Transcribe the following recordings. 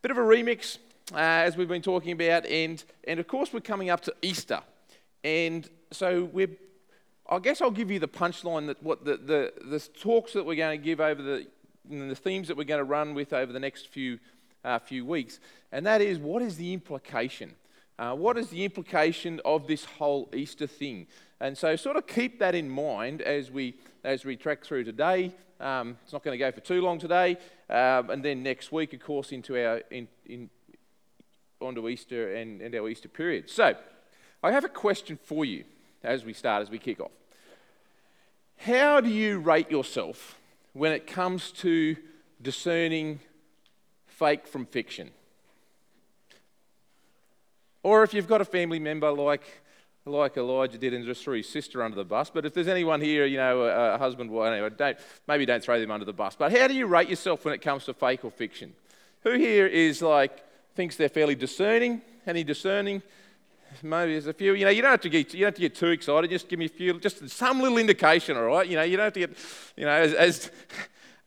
Bit of a remix, uh, as we've been talking about, and, and of course, we're coming up to Easter. And so we're, I guess I'll give you the punchline that what the, the, the talks that we're going to give over the, the themes that we're going to run with over the next few, uh, few weeks. And that is what is the implication? Uh, what is the implication of this whole Easter thing? And so, sort of keep that in mind as we as we track through today. Um, it's not going to go for too long today, um, and then next week, of course, into our in, in onto Easter and, and our Easter period. So, I have a question for you as we start, as we kick off. How do you rate yourself when it comes to discerning fake from fiction? Or if you've got a family member like, like Elijah did and just threw his sister under the bus. But if there's anyone here, you know, a, a husband, well, anyway, don't, maybe don't throw them under the bus. But how do you rate yourself when it comes to fake or fiction? Who here is like, thinks they're fairly discerning? Any discerning? Maybe there's a few. You know, you don't have to get you don't have to get too excited. Just give me a few, just some little indication, all right? You know, you don't have to get, you know, as, as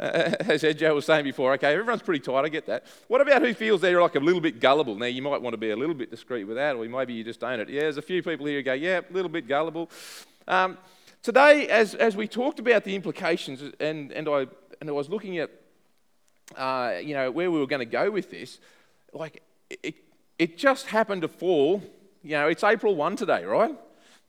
as Ed Joe was saying before, okay, everyone's pretty tight, I get that. What about who feels they're like a little bit gullible? Now, you might want to be a little bit discreet with that, or maybe you just own it. Yeah, there's a few people here who go, yeah, a little bit gullible. Um, today, as, as we talked about the implications, and, and, I, and I was looking at, uh, you know, where we were going to go with this, like, it, it just happened to fall, you know, it's April 1 today, right?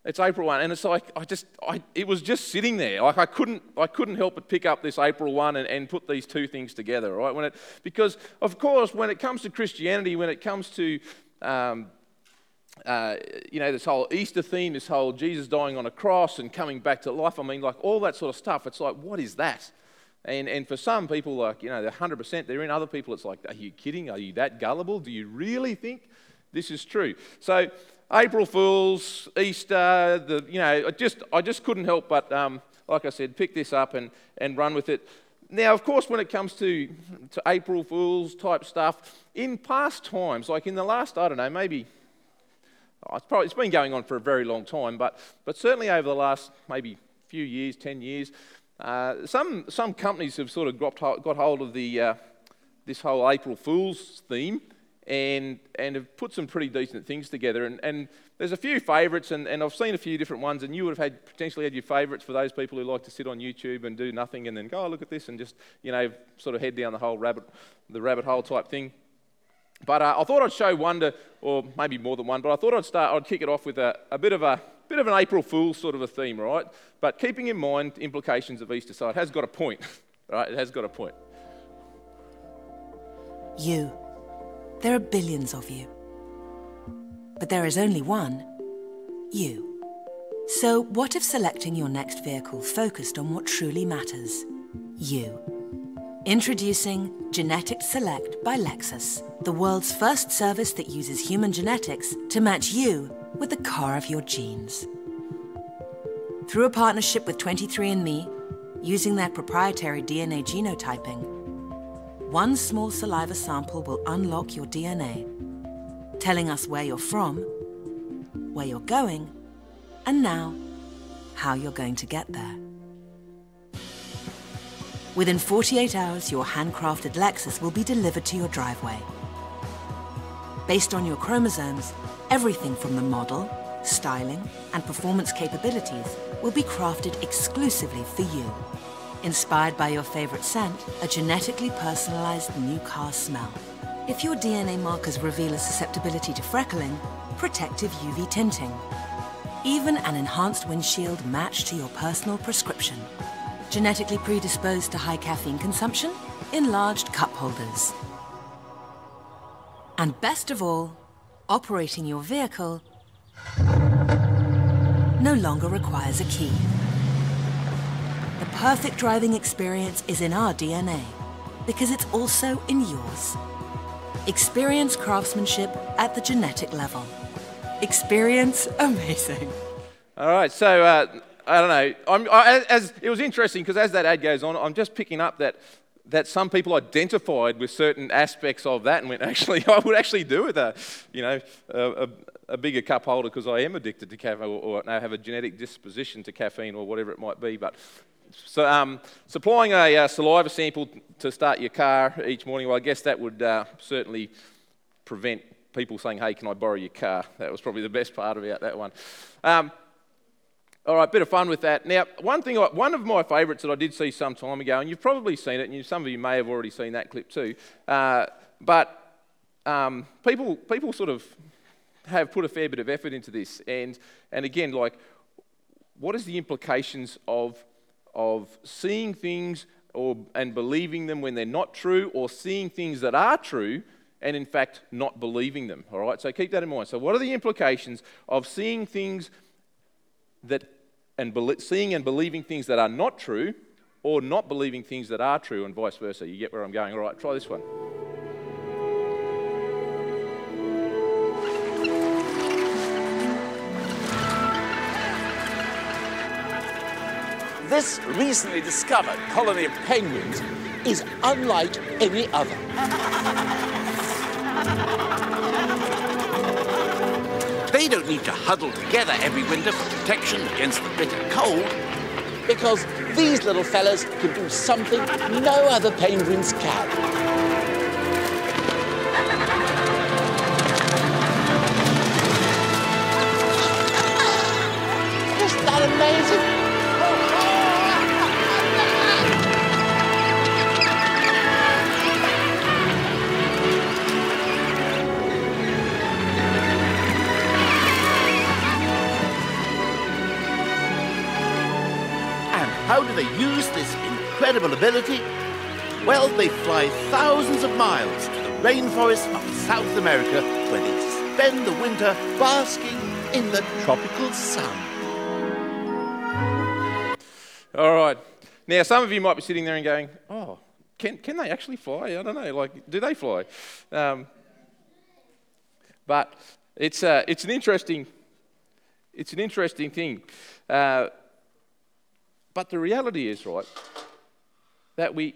It's April 1, and it's like I just, I, it was just sitting there. Like I couldn't, I couldn't help but pick up this April 1 and, and put these two things together, right? When it, because of course, when it comes to Christianity, when it comes to, um, uh, you know, this whole Easter theme, this whole Jesus dying on a cross and coming back to life, I mean, like all that sort of stuff. It's like, what is that? And, and for some people, like, you know, they're 100%, they're in. Other people, it's like, are you kidding? Are you that gullible? Do you really think this is true? So April Fools, Easter, the, you know, I just, I just couldn't help but, um, like I said, pick this up and, and run with it. Now, of course, when it comes to, to April Fools type stuff, in past times, like in the last, I don't know, maybe, oh, it's, probably, it's been going on for a very long time, but, but certainly over the last maybe few years, 10 years, uh, some, some companies have sort of got, got hold of the, uh, this whole April Fools theme and, and have put some pretty decent things together. And, and there's a few favourites, and, and I've seen a few different ones, and you would have had potentially had your favourites for those people who like to sit on YouTube and do nothing and then go, oh, look at this, and just, you know, sort of head down the whole rabbit, the rabbit hole type thing. But uh, I thought I'd show one to, or maybe more than one, but I thought I'd start, I'd kick it off with a, a bit of a bit of an April Fool's sort of a theme, right? But keeping in mind implications of Easter, so it has got a point, right? It has got a point. You there are billions of you. But there is only one you. So, what if selecting your next vehicle focused on what truly matters? You. Introducing Genetic Select by Lexus, the world's first service that uses human genetics to match you with the car of your genes. Through a partnership with 23andMe, using their proprietary DNA genotyping, one small saliva sample will unlock your DNA, telling us where you're from, where you're going, and now, how you're going to get there. Within 48 hours, your handcrafted Lexus will be delivered to your driveway. Based on your chromosomes, everything from the model, styling, and performance capabilities will be crafted exclusively for you. Inspired by your favorite scent, a genetically personalized new car smell. If your DNA markers reveal a susceptibility to freckling, protective UV tinting. Even an enhanced windshield matched to your personal prescription. Genetically predisposed to high caffeine consumption? Enlarged cup holders. And best of all, operating your vehicle no longer requires a key. Perfect driving experience is in our DNA because it's also in yours. Experience craftsmanship at the genetic level. Experience amazing. All right, so uh, I don't know. I'm, I, as, it was interesting because as that ad goes on, I'm just picking up that that some people identified with certain aspects of that and went, actually, I would actually do with a, you know, a, a, a bigger cup holder because I am addicted to caffeine or, or have a genetic disposition to caffeine or whatever it might be. But So, um, supplying a uh, saliva sample to start your car each morning, well, I guess that would uh, certainly prevent people saying, hey, can I borrow your car? That was probably the best part about that one. Um, all right, bit of fun with that. Now, one thing, one of my favourites that I did see some time ago, and you've probably seen it, and you, some of you may have already seen that clip too, uh, but um, people, people sort of have put a fair bit of effort into this. And, and again, like, what is the implications of, of seeing things or, and believing them when they're not true, or seeing things that are true and in fact not believing them? All right, so keep that in mind. So, what are the implications of seeing things that and be, seeing and believing things that are not true, or not believing things that are true, and vice versa? You get where I'm going. All right, try this one. This recently discovered colony of penguins is unlike any other. They don't need to huddle together every winter for protection against the bitter cold, because these little fellas can do something no other penguins can. Incredible ability? Well, they fly thousands of miles to the rainforests of South America where they spend the winter basking in the tropical sun. All right. Now, some of you might be sitting there and going, oh, can, can they actually fly? I don't know. Like, do they fly? Um, but it's, uh, it's, an interesting, it's an interesting thing. Uh, but the reality is, right, that we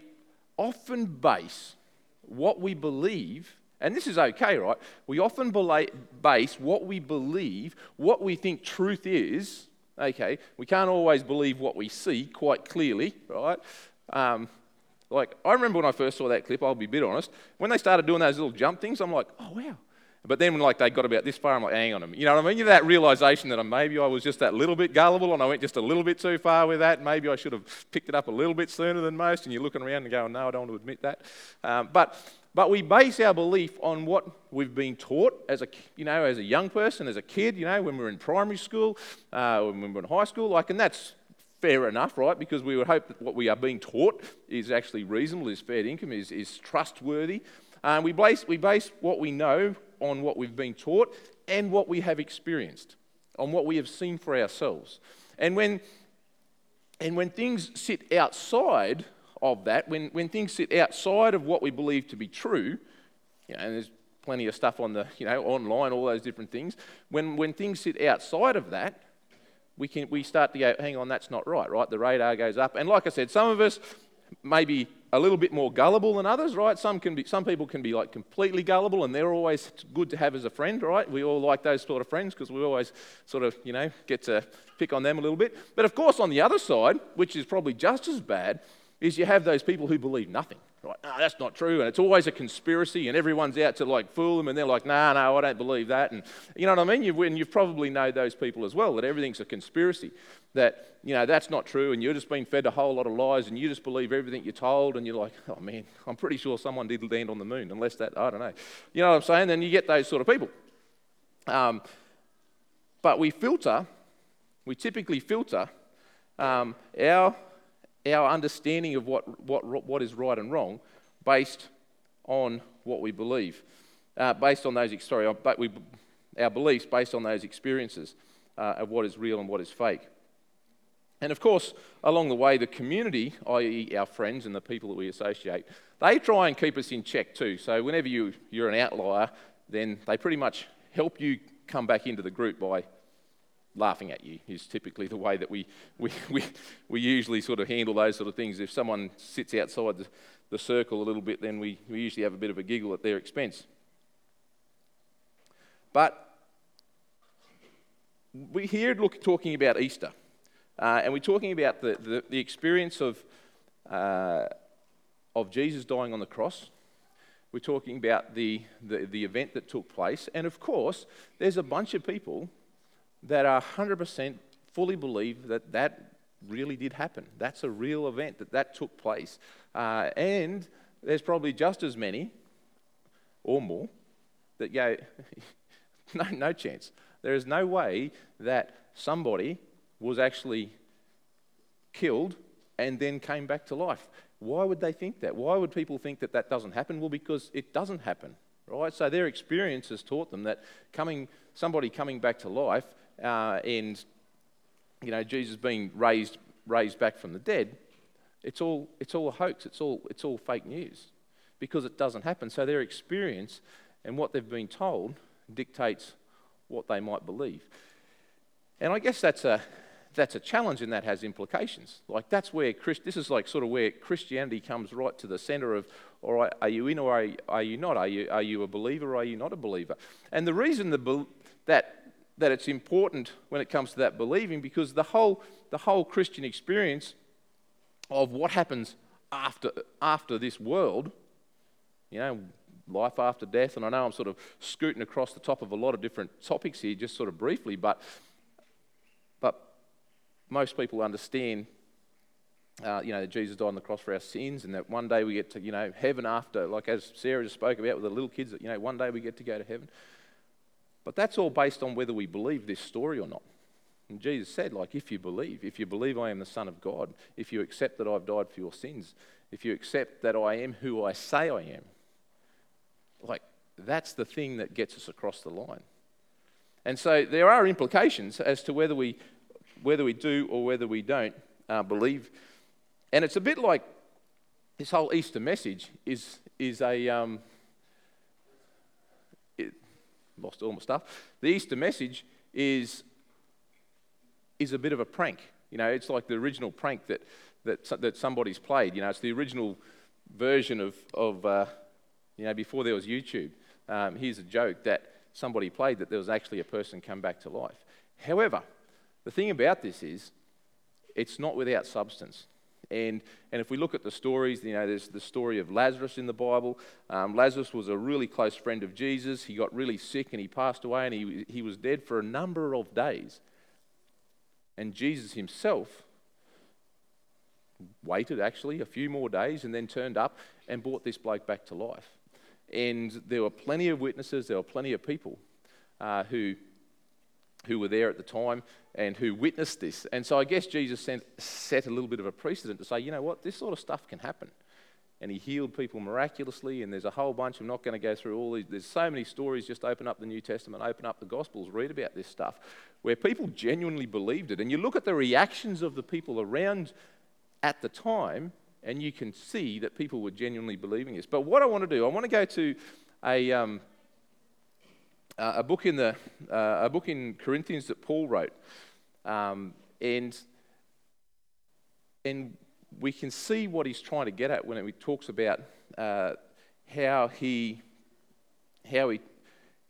often base what we believe, and this is okay, right? We often base what we believe, what we think truth is, okay? We can't always believe what we see quite clearly, right? Um, like, I remember when I first saw that clip, I'll be a bit honest, when they started doing those little jump things, I'm like, oh, wow, but then like they got about this far, I'm like, hang on a. You know what I mean? You that realization that maybe I was just that little bit gullible and I went just a little bit too far with that. Maybe I should have picked it up a little bit sooner than most. And you're looking around and going, no, I don't want to admit that. Um, but but we base our belief on what we've been taught as a, you know, as a young person, as a kid, you know, when we're in primary school, uh, when we're in high school, like, and that's fair enough, right? Because we would hope that what we are being taught is actually reasonable, is fair income, is, is trustworthy. Um, we, base, we base what we know on what we've been taught and what we have experienced, on what we have seen for ourselves. And when, and when things sit outside of that, when, when things sit outside of what we believe to be true, you know, and there's plenty of stuff on the, you know, online, all those different things. When, when things sit outside of that, we, can, we start to go, hang on, that's not right, right? The radar goes up. And like I said, some of us maybe a little bit more gullible than others, right? Some, can be, some people can be like completely gullible and they're always good to have as a friend, right? We all like those sort of friends because we always sort of, you know, get to pick on them a little bit. But of course, on the other side, which is probably just as bad, is you have those people who believe nothing. Right? No, that's not true. And it's always a conspiracy, and everyone's out to like fool them, and they're like, no, no, I don't believe that. And you know what I mean? You've, and you've probably know those people as well, that everything's a conspiracy, that, you know, that's not true, and you're just being fed a whole lot of lies, and you just believe everything you're told, and you're like, oh man, I'm pretty sure someone did land on the moon, unless that, I don't know. You know what I'm saying? Then you get those sort of people. Um, but we filter, we typically filter um, our our understanding of what, what, what is right and wrong based on what we believe, uh, based on those, sorry, but we, our beliefs based on those experiences uh, of what is real and what is fake. And of course, along the way, the community, i.e., our friends and the people that we associate, they try and keep us in check too. So whenever you, you're an outlier, then they pretty much help you come back into the group by laughing at you is typically the way that we, we, we, we usually sort of handle those sort of things. If someone sits outside the, circle a little bit, then we, we usually have a bit of a giggle at their expense. But we hear look, talking about Easter. Uh, and we're talking about the, the, the experience of, uh, of Jesus dying on the cross. We're talking about the, the, the event that took place. And of course, there's a bunch of people that are 100% fully believe that that really did happen. That's a real event, that that took place. Uh, and there's probably just as many or more that go, no, no chance. There is no way that somebody was actually killed and then came back to life. Why would they think that? Why would people think that that doesn't happen? Well, because it doesn't happen, right? So their experience has taught them that coming, somebody coming back to life uh, and you know Jesus being raised raised back from the dead, it's all it's all a hoax. It's all it's all fake news because it doesn't happen. So their experience and what they've been told dictates what they might believe. And I guess that's a that's a challenge and that has implications. Like that's where Christ, this is like sort of where Christianity comes right to the center of, right, are you in or are you, are you not? Are you, are you a believer or are you not a believer? And the reason the, that, that it's important when it comes to that believing, because the whole, the whole Christian experience of what happens after, after this world, you know, life after death, and I know I'm sort of scooting across the top of a lot of different topics here, just sort of briefly, but but most people understand, uh, you know, that Jesus died on the cross for our sins and that one day we get to, you know, heaven after, like as Sarah just spoke about with the little kids, that, you know, one day we get to go to heaven. But that's all based on whether we believe this story or not. And Jesus said, like, if you believe, if you believe I am the Son of God, if you accept that I've died for your sins, if you accept that I am who I say I am, like, that's the thing that gets us across the line. And so there are implications as to whether we whether we do or whether we don't uh, believe. And it's a bit like this whole Easter message is, is a. Um, lost all my stuff. The Easter message is, is a bit of a prank. You know, it's like the original prank that, that, that somebody's played. You know, it's the original version of, of uh, you know, before there was YouTube. Um, here's a joke that somebody played that there was actually a person come back to life. However, the thing about this is, it's not without substance. And, and if we look at the stories, you know, there's the story of Lazarus in the Bible. Um, Lazarus was a really close friend of Jesus. He got really sick and he passed away and he, he was dead for a number of days. And Jesus himself waited actually a few more days and then turned up and brought this bloke back to life. And there were plenty of witnesses, there were plenty of people uh, who who were there at the time and who witnessed this. And so I guess Jesus sent, set a little bit of a precedent to say, you know what, this sort of stuff can happen. And he healed people miraculously, and there's a whole bunch. I'm not going to go through all these. There's so many stories. Just open up the New Testament, open up the Gospels, read about this stuff, where people genuinely believed it. And you look at the reactions of the people around at the time, and you can see that people were genuinely believing this. But what I want to do, I want to go to a, um, uh, a book in the uh, a book in Corinthians that Paul wrote, um, and and we can see what he's trying to get at when he talks about uh, how he how he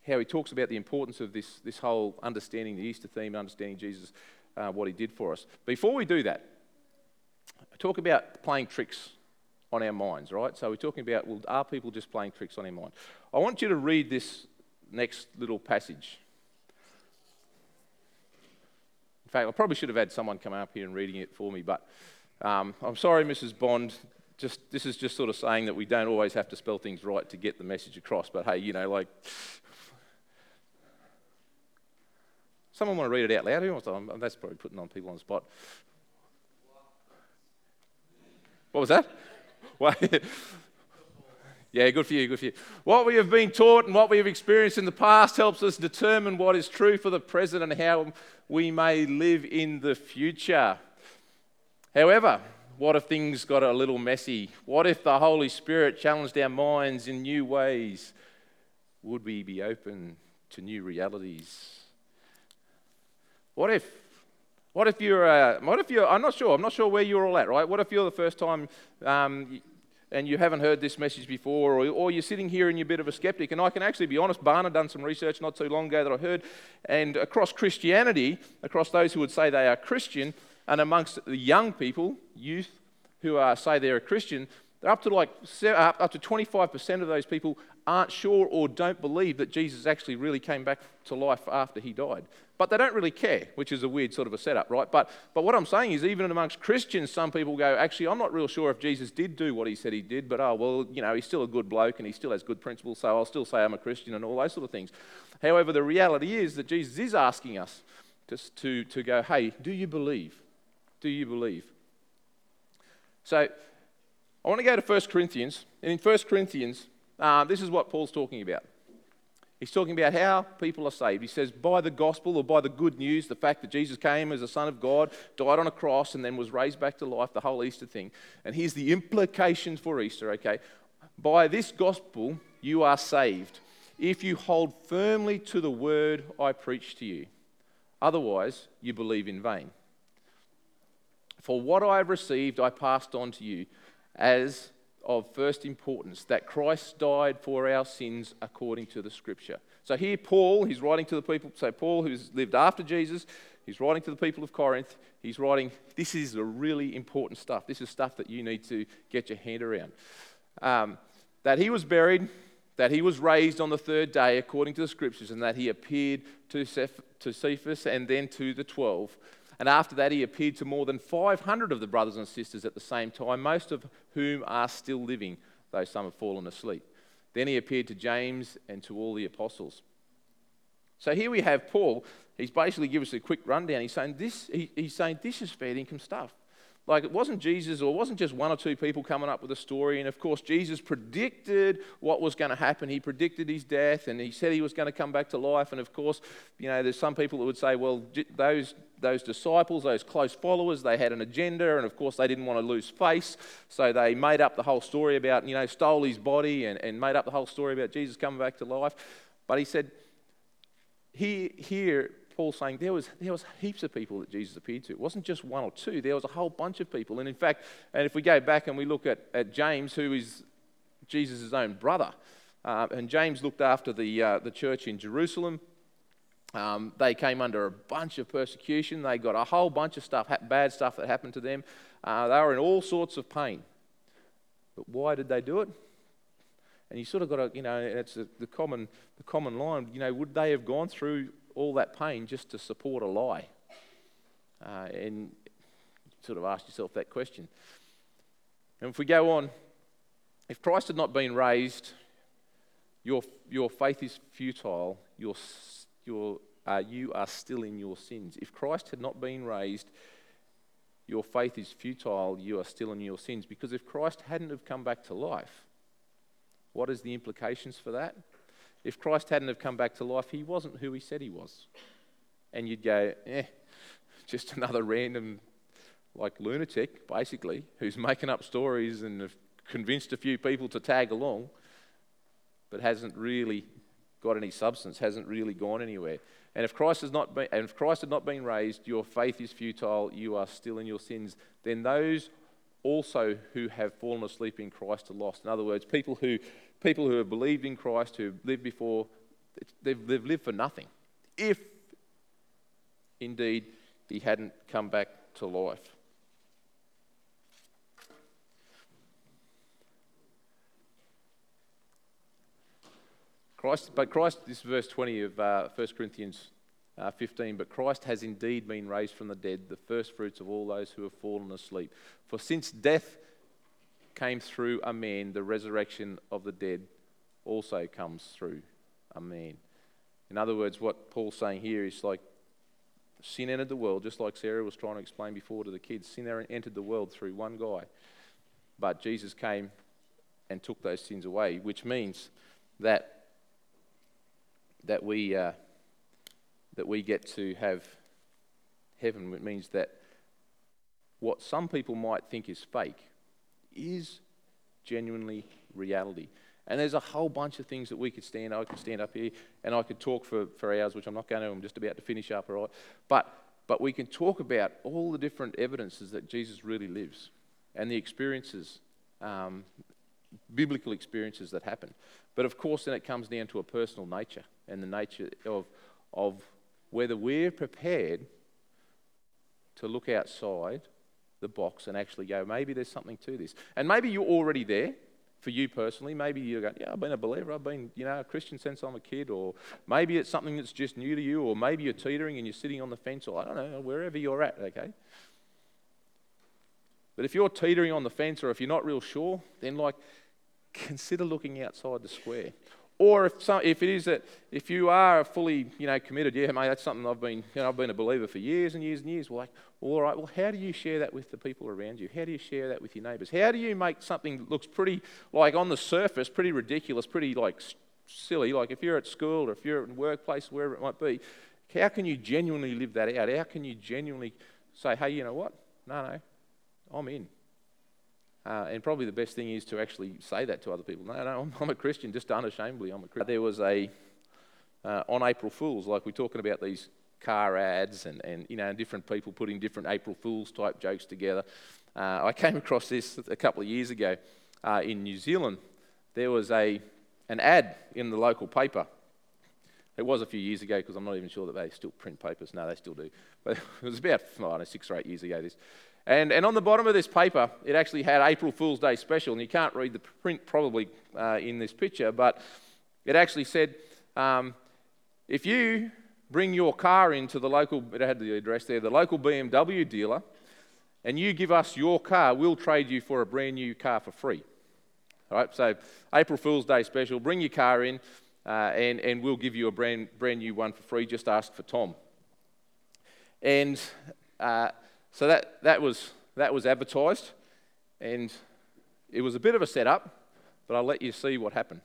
how he talks about the importance of this this whole understanding the Easter theme, understanding Jesus, uh, what he did for us. Before we do that, talk about playing tricks on our minds, right? So we're talking about, well, are people just playing tricks on our mind? I want you to read this next little passage. In fact, I probably should have had someone come up here and reading it for me, but um, I'm sorry, Mrs. Bond. Just this is just sort of saying that we don't always have to spell things right to get the message across. But hey, you know, like someone want to read it out loud? Who wants to? That's probably putting on people on the spot. What was that? Yeah, good for you, good for you. What we have been taught and what we have experienced in the past helps us determine what is true for the present and how we may live in the future. However, what if things got a little messy? What if the Holy Spirit challenged our minds in new ways? Would we be open to new realities? What if what if you're, uh, what if you're, I'm not sure, I'm not sure where you're all at, right? What if you're the first time um, and you haven't heard this message before, or, or, you're sitting here and you're a bit of a skeptic. And I can actually be honest, Barna done some research not too long ago that I heard, and across Christianity, across those who would say they are Christian, And amongst the young people, youth who are, say they're a Christian, up to like uh, up to 25% of those people aren't sure or don't believe that Jesus actually really came back to life after he died. But they don't really care, which is a weird sort of a setup, right? But, but what I'm saying is, even amongst Christians, some people go, actually, I'm not real sure if Jesus did do what he said he did, but oh, well, you know, he's still a good bloke and he still has good principles, so I'll still say I'm a Christian and all those sort of things. However, the reality is that Jesus is asking us to, to, to go, hey, do you believe? Do you believe? So, I want to go to 1 Corinthians, and in 1 Corinthians, uh, this is what Paul's talking about. He's talking about how people are saved. He says, by the gospel or by the good news, the fact that Jesus came as a Son of God, died on a cross, and then was raised back to life, the whole Easter thing. And here's the implications for Easter, okay? By this gospel, you are saved if you hold firmly to the word I preach to you. Otherwise, you believe in vain. For what I have received, I passed on to you as of first importance that Christ died for our sins according to the scripture. So here, Paul, he's writing to the people, so Paul, who's lived after Jesus, he's writing to the people of Corinth. He's writing, this is really important stuff. This is stuff that you need to get your hand around. Um, that he was buried, that he was raised on the third day according to the scriptures, and that he appeared to Cephas and then to the twelve. And after that, he appeared to more than 500 of the brothers and sisters at the same time, most of whom are still living, though some have fallen asleep. Then he appeared to James and to all the apostles. So here we have Paul. He's basically given us a quick rundown. He's saying this, he, he's saying this is fair income stuff. Like it wasn't Jesus or it wasn't just one or two people coming up with a story. And of course, Jesus predicted what was going to happen. He predicted his death and he said he was going to come back to life. And of course, you know, there's some people that would say, well, those, those disciples, those close followers, they had an agenda. And of course, they didn't want to lose face. So they made up the whole story about, you know, stole his body and, and made up the whole story about Jesus coming back to life. But he said, here, here Paul saying there was, there was heaps of people that Jesus appeared to. It wasn't just one or two, there was a whole bunch of people. And in fact, and if we go back and we look at, at James, who is Jesus' own brother, uh, and James looked after the, uh, the church in Jerusalem. Um, they came under a bunch of persecution. They got a whole bunch of stuff, bad stuff that happened to them. Uh, they were in all sorts of pain. But why did they do it? And you sort of got to, you know, it's the common, the common line. You know, would they have gone through all that pain just to support a lie? Uh, and sort of ask yourself that question. And if we go on, if Christ had not been raised, your, your faith is futile, your, your, uh, you are still in your sins. If Christ had not been raised, your faith is futile, you are still in your sins. Because if Christ hadn't have come back to life, what is the implications for that? If Christ hadn't have come back to life, he wasn't who he said he was. And you'd go, eh, just another random, like lunatic, basically, who's making up stories and convinced a few people to tag along, but hasn't really got any substance, hasn't really gone anywhere. And if Christ has not been, and if Christ had not been raised, your faith is futile, you are still in your sins. Then those also who have fallen asleep in Christ are lost. In other words, people who people who have believed in Christ, who have lived before, they've, they've lived for nothing. If indeed he hadn't come back to life. Christ, but Christ, this verse 20 of uh, 1 Corinthians uh, 15, but Christ has indeed been raised from the dead, the first fruits of all those who have fallen asleep. For since death came through a man, the resurrection of the dead also comes through a man. In other words, what Paul's saying here is like sin entered the world, just like Sarah was trying to explain before to the kids. Sin entered the world through one guy. But Jesus came and took those sins away, which means that, that, we, uh, that we get to have heaven. It means that what some people might think is fake is genuinely reality. And there's a whole bunch of things that we could stand. I could stand up here and I could talk for, for hours, which I'm not going to. I'm just about to finish up, all right? But, but we can talk about all the different evidences that Jesus really lives and the experiences, um, biblical experiences that happen. But of course, then it comes down to a personal nature and the nature of, of whether we're prepared to look outside the box and actually go, maybe there's something to this. And maybe you're already there for you personally. Maybe you're going, yeah, I've been a believer. I've been, you know, a Christian since I'm a kid. Or maybe it's something that's just new to you. Or maybe you're teetering and you're sitting on the fence. Or I don't know, wherever you're at, okay? But if you're teetering on the fence or if you're not real sure, then like consider looking outside the square. Or if, some, if it is that if you are fully you know committed, yeah, mate, that's something I've been you know I've been a believer for years and years and years. Well, like, well, all right, well, how do you share that with the people around you? How do you share that with your neighbours? How do you make something that looks pretty like on the surface, pretty ridiculous, pretty like silly? Like if you're at school or if you're at workplace, wherever it might be, how can you genuinely live that out? How can you genuinely say, hey, you know what? No, no, I'm in. Uh, and probably the best thing is to actually say that to other people. No, no, I'm, I'm a Christian, just unashamedly, I'm a Christian. There was a, uh, on April Fools, like we're talking about these car ads and, and you know, and different people putting different April Fools type jokes together. Uh, I came across this a couple of years ago uh, in New Zealand. There was a, an ad in the local paper. It was a few years ago because I'm not even sure that they still print papers. No, they still do. But it was about, I don't know, six or eight years ago, this. And, and on the bottom of this paper, it actually had April Fool's Day special. And you can't read the print probably uh, in this picture, but it actually said um, if you bring your car into the local, it had the address there, the local BMW dealer, and you give us your car, we'll trade you for a brand new car for free. All right, so April Fool's Day special, bring your car in, uh, and, and we'll give you a brand, brand new one for free. Just ask for Tom. And uh, so that, that, was, that was advertised, and it was a bit of a setup, but I'll let you see what happened.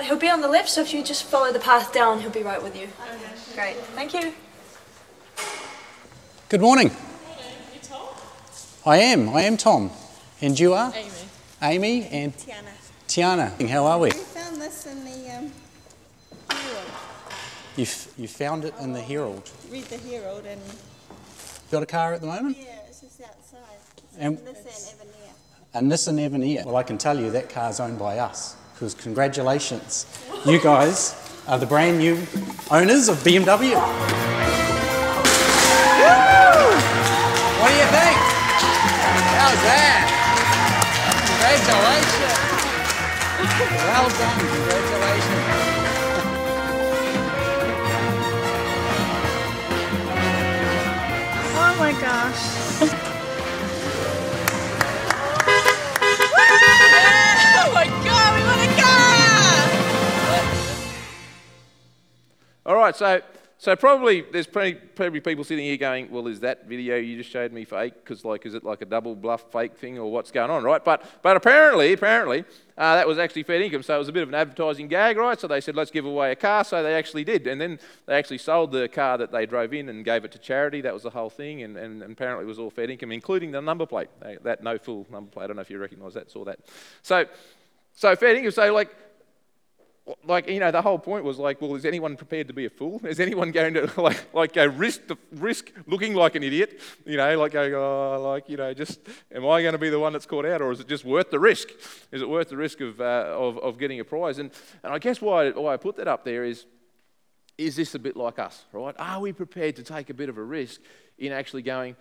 He'll be on the left, so if you just follow the path down, he'll be right with you. Okay. Great, thank you. Good morning. you Tom? I am, I am Tom. And you are? Amy. Amy and? Tiana. Tiana, how are we? We found this in the um, Herald. You, you found it in the Herald? Read the Herald and... Got a car at the moment? Yeah, it's just outside. It's and a Nissan Avenir. A Nissan Avenir. Well, I can tell you that car's owned by us because congratulations, you guys are the brand new owners of BMW. What do you think? How's that? Congratulations. Well done, congratulations. Oh my gosh. All right, so so probably there's probably, probably people sitting here going, well, is that video you just showed me fake? Because like, is it like a double bluff fake thing or what's going on, right? But but apparently, apparently, uh, that was actually fair income. So it was a bit of an advertising gag, right? So they said, let's give away a car. So they actually did, and then they actually sold the car that they drove in and gave it to charity. That was the whole thing, and, and apparently it was all fair income, including the number plate, that no full number plate. I don't know if you recognise that, saw that. So so fair income. So like like you know the whole point was like well is anyone prepared to be a fool? Is anyone going to like like go risk the risk looking like an idiot? You know like going oh like you know just am i going to be the one that's caught out or is it just worth the risk? Is it worth the risk of uh, of, of getting a prize? And and i guess why why i put that up there is is this a bit like us right? Are we prepared to take a bit of a risk in actually going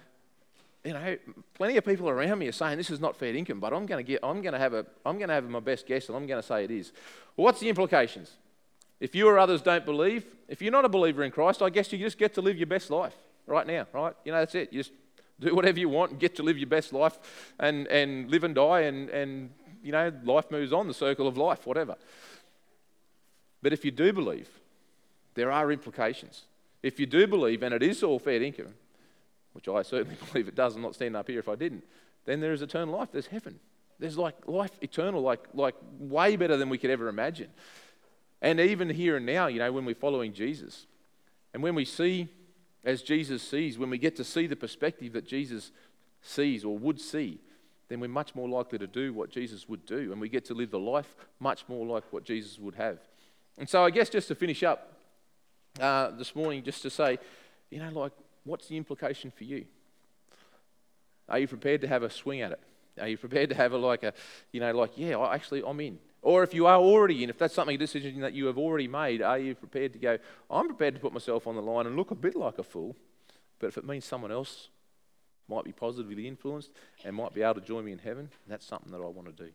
you know, plenty of people around me are saying this is not fair income, but I'm going to get, I'm going to have a, I'm going to have my best guess, and I'm going to say it is. Well, what's the implications? If you or others don't believe, if you're not a believer in Christ, I guess you just get to live your best life right now, right? You know, that's it. You just do whatever you want and get to live your best life, and and live and die, and and you know, life moves on, the circle of life, whatever. But if you do believe, there are implications. If you do believe, and it is all fair income, which I certainly believe it does, I'm not standing up here if I didn't, then there is eternal life. There's heaven. There's like life eternal, like, like way better than we could ever imagine. And even here and now, you know, when we're following Jesus, and when we see as Jesus sees, when we get to see the perspective that Jesus sees or would see, then we're much more likely to do what Jesus would do, and we get to live the life much more like what Jesus would have. And so, I guess just to finish up uh, this morning, just to say, you know, like, what's the implication for you? Are you prepared to have a swing at it? Are you prepared to have a like a, you know, like, yeah, I actually, I'm in. Or if you are already in, if that's something, a decision that you have already made, are you prepared to go, I'm prepared to put myself on the line and look a bit like a fool, but if it means someone else might be positively influenced and might be able to join me in heaven, that's something that I want to do.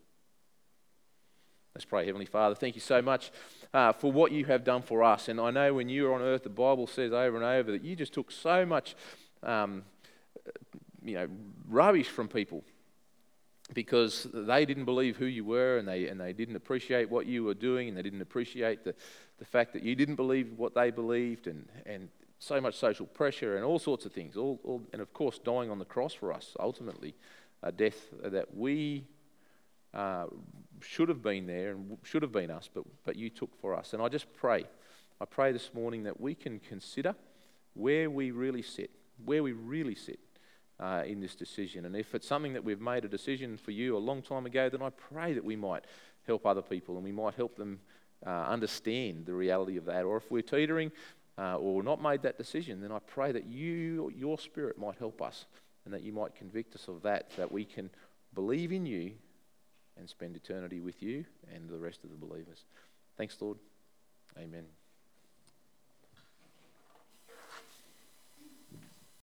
Let's pray, Heavenly Father. Thank you so much uh, for what you have done for us. And I know when you were on earth, the Bible says over and over that you just took so much, um, you know, rubbish from people because they didn't believe who you were and they, and they didn't appreciate what you were doing and they didn't appreciate the, the fact that you didn't believe what they believed and, and so much social pressure and all sorts of things. All, all, and of course, dying on the cross for us, ultimately, a death that we uh, should have been there and should have been us, but, but you took for us. And I just pray, I pray this morning that we can consider where we really sit, where we really sit uh, in this decision. And if it's something that we've made a decision for you a long time ago, then I pray that we might help other people and we might help them uh, understand the reality of that. Or if we're teetering uh, or not made that decision, then I pray that you, your spirit might help us and that you might convict us of that, that we can believe in you and spend eternity with you and the rest of the believers. Thanks, Lord. Amen.